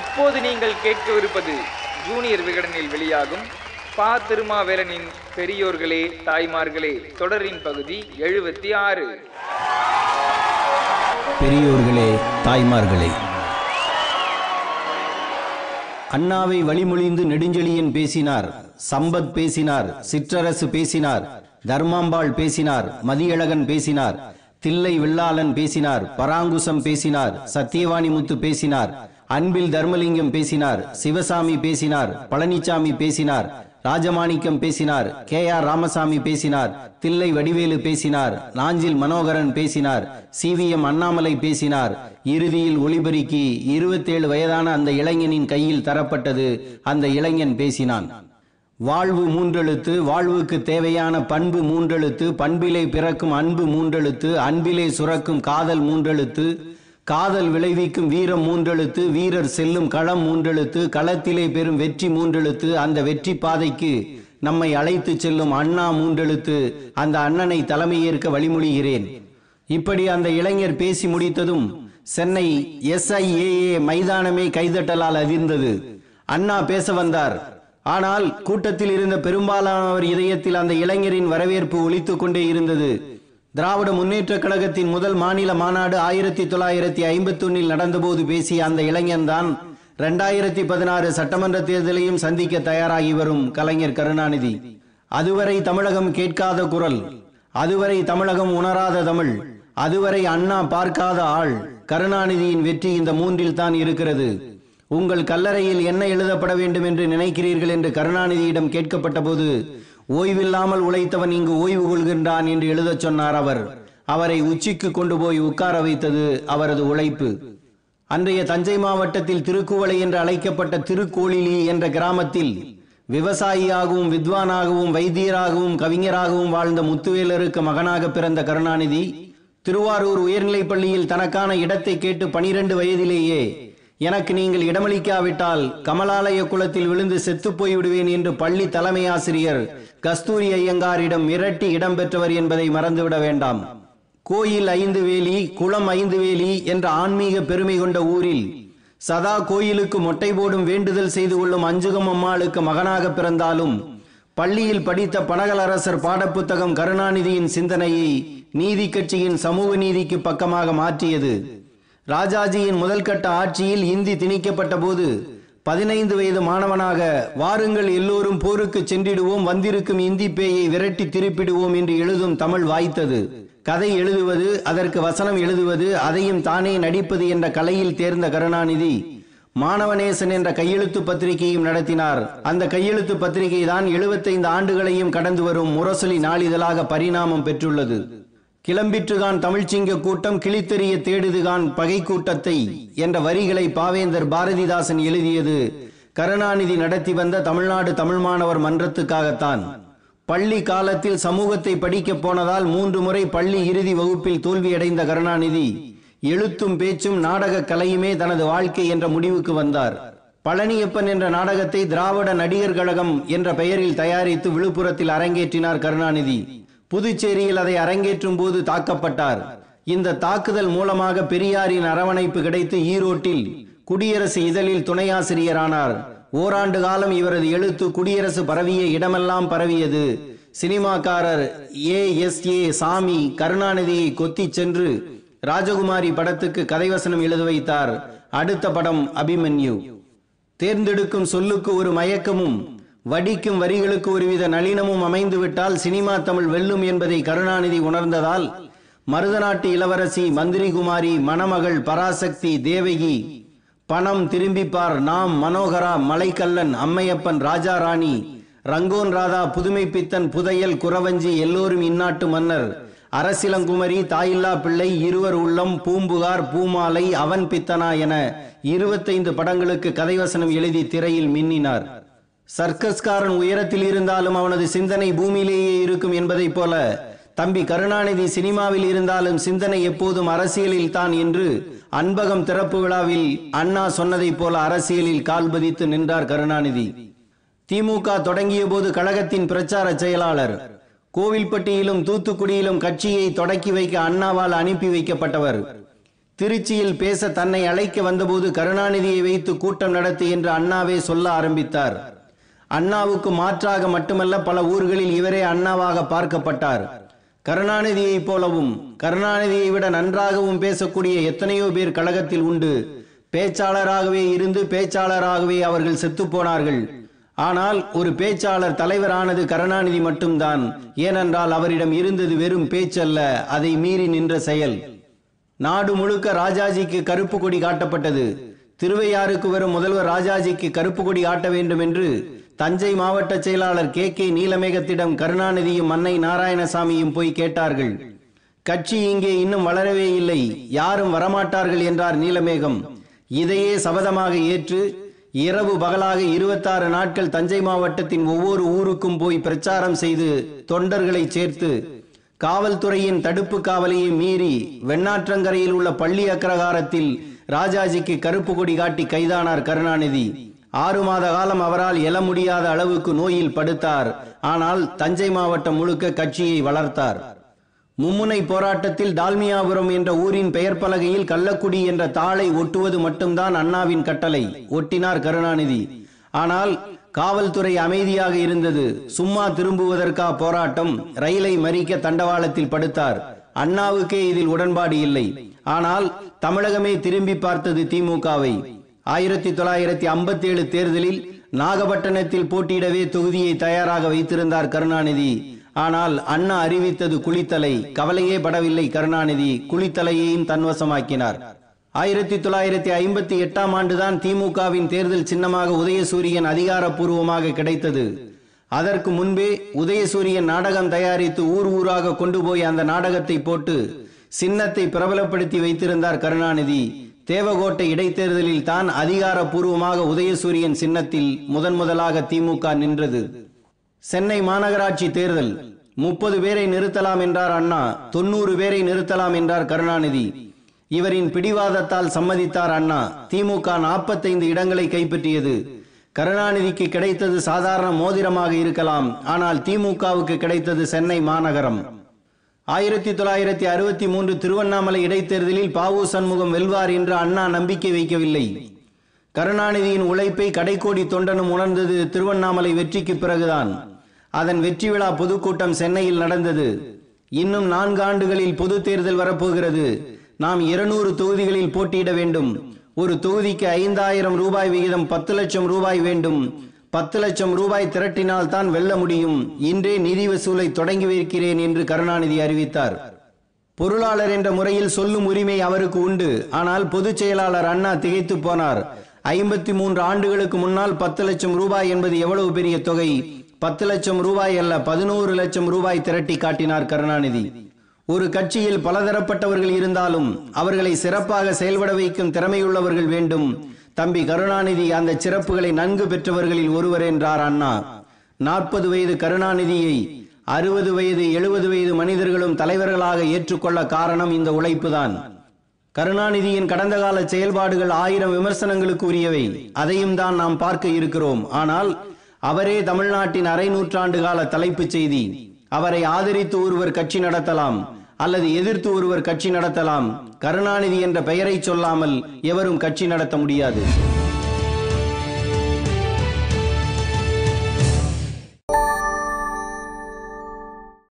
இப்போது நீங்கள் கேட்கவிருப்பது ஜூனியர் விகடனில் வெளியாகும் பா திருமாவேலனின் பெரியோர்களே தாய்மார்களே தொடரின் பகுதி எழுபத்தி ஆறு. பெரியோர்களே தாய்மார்களே அண்ணாவை வழிமொழிந்து நெடுஞ்செழியன் பேசினார் சம்பத் பேசினார் சிற்றரசு பேசினார் தர்மாம்பாள் பேசினார் மதியழகன் பேசினார் தில்லை வெள்ளாளன் பேசினார் பராங்குசம் பேசினார் சத்தியவாணி முத்து பேசினார் அன்பில் தர்மலிங்கம் பேசினார் சிவசாமி பேசினார் பழனிசாமி பேசினார் ராஜமாணிக்கம் பேசினார் கே ஆர் ராமசாமி பேசினார் தில்லை வடிவேலு பேசினார் நாஞ்சில் மனோகரன் பேசினார் சி வி எம் அண்ணாமலை பேசினார். இறுதியில் ஒளிபெருக்கி இருபத்தேழு வயதான அந்த இளைஞனின் கையில் தரப்பட்டது அந்த இளைஞன் பேசினான். வாழ்வு மூன்றெழுத்து வாழ்வுக்கு தேவையான பண்பு மூன்றெழுத்து பண்பிலே பிறக்கும் அன்பு மூன்றெழுத்து அன்பிலே சுரக்கும் காதல் மூன்றெழுத்து காதல் விளைவிக்கும் வீரம் மூன்றெழுத்து வீரர் செல்லும் களம் மூன்றெழுத்து களத்திலே பெறும் வெற்றி மூன்றெழுத்து அந்த வெற்றி பாதைக்கு நம்மை அழைத்து செல்லும் அண்ணா மூன்றெழுத்து அந்த அண்ணனை தலைமையேற்க வழிமொழிகிறேன் இப்படி அந்த இளைஞர் பேசி முடித்ததும் சென்னை எஸ்ஐஏஏ மைதானமே கைதட்டலால் அதிர்ந்தது. அண்ணா பேச வந்தார். ஆனால் கூட்டத்தில் இருந்த பெரும்பாலானவர் இதயத்தில் அந்த இளைஞரின் வரவேற்பு ஒழித்து கொண்டே இருந்தது. திராவிட முன்னேற்ற கழகத்தின் முதல் மாநில மாநாடு ஆயிரத்தி தொள்ளாயிரத்தி ஐம்பத்தி ஒன்னில் நடந்தபோது பேசிய அந்த இளைஞன்தான் இரண்டாயிரத்தி பதினாறு சட்டமன்ற தேர்தலையும் சந்திக்க தயாராகி வரும் கலைஞர் கருணாநிதி. அதுவரை தமிழகம் கேட்காத குரல் அதுவரை தமிழகம் உணராத தமிழ் அதுவரை அண்ணா பார்க்காத ஆள் கருணாநிதியின் வெற்றி இந்த மூன்றில் தான் இருக்கிறது. உங்கள் கல்லறையில் என்ன எழுதப்பட வேண்டும் என்று நினைக்கிறீர்கள் என்று கருணாநிதியிடம் கேட்கப்பட்ட போது ஓய்வில்லாமல் உழைத்தவன் இங்கு ஓய்வு கொள்கின்றான் என்று எழுதச் சொன்னார் அவர். அவரை உச்சிக்கு கொண்டு போய் உட்கார வைத்தது அவரது உழைப்பு. அன்றைய தஞ்சை மாவட்டத்தில் திருக்குவளை என்று அழைக்கப்பட்ட திருக்கோளிலி என்ற கிராமத்தில் விவசாயியாகவும் வித்வானாகவும் வைத்தியராகவும் கவிஞராகவும் வாழ்ந்த முத்துவேலருக்கு மகனாக பிறந்த கருணாநிதி திருவாரூர் உயர்நிலைப் பள்ளியில் தனக்கான இடத்தை கேட்டு பனிரெண்டு வயதிலேயே எனக்கு நீங்கள் இடமளிக்காவிட்டால் கமலாலய குளத்தில் விழுந்து செத்து போய்விடுவேன் என்று பள்ளி தலைமை ஆசிரியர் கஸ்தூரி ஐயங்காரிடம் மிரட்டி இடம்பெற்றவர் என்பதை மறந்துவிட வேண்டாம். கோயில் ஐந்து வேலி குளம் ஐந்து வேலி என்ற ஆன்மீக பெருமை கொண்ட ஊரில் சதா கோயிலுக்கு மொட்டை போடும் வேண்டுதல் செய்து கொள்ளும் அஞ்சுகம் அம்மாளுக்கு மகனாக பிறந்தாலும் பள்ளியில் படித்த பனகலரசர் பாடப்புத்தகம் கருணாநிதியின் சிந்தனையை நீதி கட்சியின் சமூக நீதிக்கு பக்கமாக மாற்றியது. ராஜாஜியின் முதல்கட்ட ஆட்சியில் இந்தி திணிக்கப்பட்ட போது பதினைந்து வயது மாணவனாக வாருங்கள் எல்லோரும் போருக்கு சென்றிடுவோம் வந்திருக்கும் இந்தி பேயை விரட்டி திருப்பிடுவோம் என்று எழுதும் தமிழ் வாய்த்தது. கதை எழுதுவது அதற்கு வசனம் எழுதுவது அதையும் தானே நடிப்பது என்ற கலையில் தேர்ந்த கருணாநிதி. மாணவநேசன் என்ற கையெழுத்து பத்திரிகையும் நடத்தினார். அந்த கையெழுத்து பத்திரிகை தான் எழுபத்தைந்து ஆண்டுகளையும் கடந்து வரும் முரசொலி நாளிதழாக பரிணாமம் பெற்றுள்ளது. கிளம்பிற்றுகான் தமிழ்ச்சிங்க கூட்டம் கிளித்தெறிய தேடுதுகான் பகை கூட்டத்தை என்ற வரிகளை பாவேந்தர் பாரதிதாசன் எழுதியது கருணாநிதி நடத்தி வந்த தமிழ்நாடு தமிழ் மாணவர் மன்றத்துக்காகத்தான். பள்ளி காலத்தில் சமூகத்தை படிக்க போனதால் மூன்று முறை பள்ளி இறுதி வகுப்பில் தோல்வியடைந்த கருணாநிதி எழுத்தும் பேச்சும் நாடக கலையுமே தனது வாழ்க்கை என்ற முடிவுக்கு வந்தார். பழனியப்பன் என்ற நாடகத்தை திராவிட நடிகர் கழகம் என்ற பெயரில் தயாரித்து விழுப்புரத்தில் அரங்கேற்றினார் கருணாநிதி. புதுச்சேரியில் அதை அரங்கேற்றும் போது தாக்கப்பட்டார். இந்த தாக்குதல் மூலமாக பெரியாரின் அரவணைப்பு கிடைத்து ஈரோட்டில் குடியரசு இதழில் துணையாசிரியரானார். ஓராண்டு காலம் இவரது எழுத்து குடியரசு பரவிய இடமெல்லாம் பரவியது. சினிமாக்காரர் ஏ எஸ் ஏ சாமி கருணாநிதியை கொத்தி சென்று ராஜகுமாரி படத்துக்கு கதைவசனம் எழுத வைத்தார். அடுத்த படம் அபிமன்யு. தேர்ந்தெடுக்கும் சொல்லுக்கு ஒரு மயக்கமும் வடிக்கும் வரிகளுக்கு ஒருவித நளினமும் அமைந்துவிட்டால் சினிமா தமிழ் வெல்லும் என்பதை கருணாநிதி உணர்ந்ததால் மருதநாட்டு இளவரசி மந்திரிகுமாரி மணமகள் பராசக்தி தேவகி பணம் திரும்பிப்பார் நாம் மனோகரா மலைக்கல்லன் அம்மையப்பன் ராஜா ராணி ரங்கோன் ராதா புதுமை பித்தன் புதையல் குறவஞ்சி எல்லோரும் இந்நாட்டு மன்னர் அரசிலங்குமரி தாயில்லா பிள்ளை இருவர் உள்ளம் பூம்புகார் பூமாலை அவன் பித்தனா என இருபத்தைந்து படங்களுக்கு கதைவசனம் எழுதி திரையில் மின்னினார். சர்க்கஸ்காரன் உயரத்தில் இருந்தாலும் அவனது சிந்தனை பூமியிலேயே இருக்கும் என்பதைப் போல தம்பி கருணாநிதி சினிமாவில் இருந்தாலும் சிந்தனை எப்போதும் அரசியலில் தான் என்று அன்பகம் திறப்பு விழாவில் அண்ணா சொன்னதைப் போல அரசியலில் கால் பதித்து நின்றார் கருணாநிதி. திமுக தொடங்கிய போது கழகத்தின் பிரச்சார செயலாளர் கோவில்பட்டியிலும் தூத்துக்குடியிலும் கட்சியை தொடக்கி வைக்க அண்ணாவால் அனுப்பி வைக்கப்பட்டவர். திருச்சியில் பேச தன்னை அழைக்க வந்தபோது கருணாநிதியை வைத்து கூட்டம் நடத்து என்று அண்ணாவே சொல்ல ஆரம்பித்தார். அண்ணாவுக்கு மாற்றாக மட்டுமல்ல பல ஊர்களில் இவரே அண்ணாவாக பார்க்கப்பட்டார். கருணாநிதியைப் போலவும் கருணாநிதியை விட நன்றாகவும் பேசக்கூடிய எத்தனையோ பேர் கழகத்தில் உண்டு. பேச்சாளராகவே இருந்து பேச்சாளராகவே அவர்கள் செத்து போனார்கள். ஆனால் ஒரு பேச்சாளர் தலைவரானது கருணாநிதி மட்டும்தான். ஏனென்றால் அவரிடம் இருந்தது வெறும் பேச்சல்ல அதை மீறி நின்ற செயல். நாடு முழுக்க ராஜாஜிக்கு கருப்பு கொடி காட்டப்பட்டது. திருவையாறுக்கு வரும் முதல்வர் ராஜாஜிக்கு கருப்பு கொடி காட்ட வேண்டும் என்று தஞ்சை மாவட்ட செயலாளர் கே கே நீலமேகத்திடம் கருணாநிதியும் அன்னை நாராயணசாமியும் போய் கேட்டார்கள். கட்சி இங்கே இன்னும் வளரவே இல்லை. யாரும் வரமாட்டார்கள் என்றார் நீலமேகம். இதையே சபதமாக ஏற்று இரவு பகலாக இருபத்தாறு நாட்கள் தஞ்சை மாவட்டத்தின் ஒவ்வொரு ஊருக்கும் போய் பிரச்சாரம் செய்து தொண்டர்களை சேர்த்து காவல்துறையின் தடுப்பு காவலையை மீறி வெண்ணாற்றங்கரையில் உள்ள பள்ளி அக்ரகாரத்தில் ராஜாஜிக்கு கருப்பு கொடி காட்டி கைதானார் கருணாநிதி. ஆறு மாத காலம் அவரால் எழ முடியாத அளவுக்கு நோயில் படுத்தார். ஆனால் தஞ்சை மாவட்டம் முழுக்க கட்சியை வளர்த்தார். மும்முனை போராட்டத்தில் டால்மியாபுரம் என்ற ஊரின் பெயர் பலகையில் கள்ளக்குடி என்ற தாளை ஒட்டுவது மட்டும்தான் அண்ணாவின் கட்டளை ஒட்டினார் கருணாநிதி. ஆனால் காவல்துறை அமைதியாக இருந்தது. சும்மா திரும்புவதற்கா போராட்டம் ரயிலை மறிக்க தண்டவாளத்தில் படுத்தார். அண்ணாவுக்கே இதில் உடன்பாடு இல்லை. ஆனால் தமிழகமே திரும்பி பார்த்தது திமுகவை ஆயிரத்தி தொள்ளாயிரத்தி ஐம்பத்தி ஏழு தேர்தலில் நாகப்பட்டினத்தில் போட்டியிடவே தொகுதியை தயாராக வைத்திருந்தார் கருணாநிதி. ஆனால் அண்ணா அறிவித்தது குளித்தலை. கவலையே படவில்லை கருணாநிதி. குளித்தலையையும் தன்வசமாக்கினார். ஆயிரத்தி தொள்ளாயிரத்தி ஐம்பத்தி எட்டாம் ஆண்டுதான் திமுகவின் தேர்தல் சின்னமாக உதயசூரியன் அதிகாரப்பூர்வமாக கிடைத்தது. அதற்கு முன்பே உதயசூரியன் நாடகம் தயாரித்து ஊர் ஊராக கொண்டு போய் அந்த நாடகத்தை போட்டு சின்னத்தை பிரபலப்படுத்தி வைத்திருந்தார் கருணாநிதி. தேவகோட்டை இடைத்தேர்தலில் தான் அதிகாரப்பூர்வமாக உதயசூரியன் சின்னத்தில் முதன் முதலாக திமுக நின்றது. சென்னை மாநகராட்சி தேர்தல். முப்பது பேரை நிறுத்தலாம் என்றார் அண்ணா தொண்ணூறு பேரை நிறுத்தலாம் என்றார் கருணாநிதி. இவரின் பிடிவாதத்தால் சம்மதித்தார் அண்ணா திமுக நாற்பத்தைந்து இடங்களை கைப்பற்றியது. கருணாநிதிக்கு கிடைத்தது சாதாரண மோதிரமாக இருக்கலாம் ஆனால் திமுகவுக்கு கிடைத்தது சென்னை மாநகரம். ஆயிரத்தி தொள்ளாயிரத்தி அறுபத்தி மூன்று திருவண்ணாமலை இடைத்தேர்தலில் பாவு சண்முகம் வெல்வார் என்று அண்ணா நம்பிக்கை வைக்கவில்லை. கருணாநிதியின் உழைப்பை கடைக்கோடி தொண்டனும் உணர்ந்தது திருவண்ணாமலை வெற்றிக்கு பிறகுதான். அதன் வெற்றி விழா பொதுக்கூட்டம் சென்னையில் நடந்தது. இன்னும் நான்கு ஆண்டுகளில் பொது தேர்தல் வரப்போகிறது. நாம் இருநூறு தொகுதிகளில் போட்டியிட வேண்டும். ஒரு தொகுதிக்கு ஐந்தாயிரம் ரூபாய் விகிதம் பத்து லட்சம் ரூபாய் வேண்டும். பத்து லட்சம் ரூபாய் திரட்டினால் தான் வெல்ல முடியும். இன்றே நிதி வசூலை தொடங்கி வைக்கிறேன் என்று கருணாநிதி அறிவித்தார். பொருளாளர் என்ற முறையில் சொல்லும் உரிமை அவருக்கு உண்டு. ஆனால் பொதுச் செயலாளர் அண்ணா திகைத்து போனார். ஐம்பத்தி மூன்று ஆண்டுகளுக்கு முன்னால் பத்து லட்சம் ரூபாய் என்பது எவ்வளவு பெரிய தொகை? பத்து லட்சம் ரூபாய் அல்ல பதினோரு லட்சம் ரூபாய் திரட்டி காட்டினார் கருணாநிதி. ஒரு கட்சியில் பலதரப்பட்டவர்கள் இருந்தாலும் அவர்களை சிறப்பாக செயல்பட வைக்கும் திறமையுள்ளவர்கள் வேண்டும். தம்பி கருணாநிதி அந்த சிறப்புகளை நன்கு பெற்றவர்களில் ஒருவர் என்றார் அண்ணா. நாற்பது வயது கருணாநிதியை அறுபது வயது எழுபது வயது மனிதர்களும் தலைவர்களாக ஏற்றுக்கொள்ள காரணம் இந்த உழைப்புதான். கருணாநிதியின் கடந்த கால செயல்பாடுகள் ஆயிரம் விமர்சனங்களுக்கு உரியவை. அதையும் தான் நாம் பார்க்க இருக்கிறோம். ஆனால் அவரே தமிழ்நாட்டின் அரை நூற்றாண்டு கால தலைப்புச் செய்தி. அவரை ஆதரித்து ஒருவர் கட்சி நடத்தலாம். அல்லது எதிர்த்து ஒருவர் கட்சி நடத்தலாம். கருணாநிதி என்ற பெயரை சொல்லாமல் எவரும் கட்சி நடத்த முடியாது.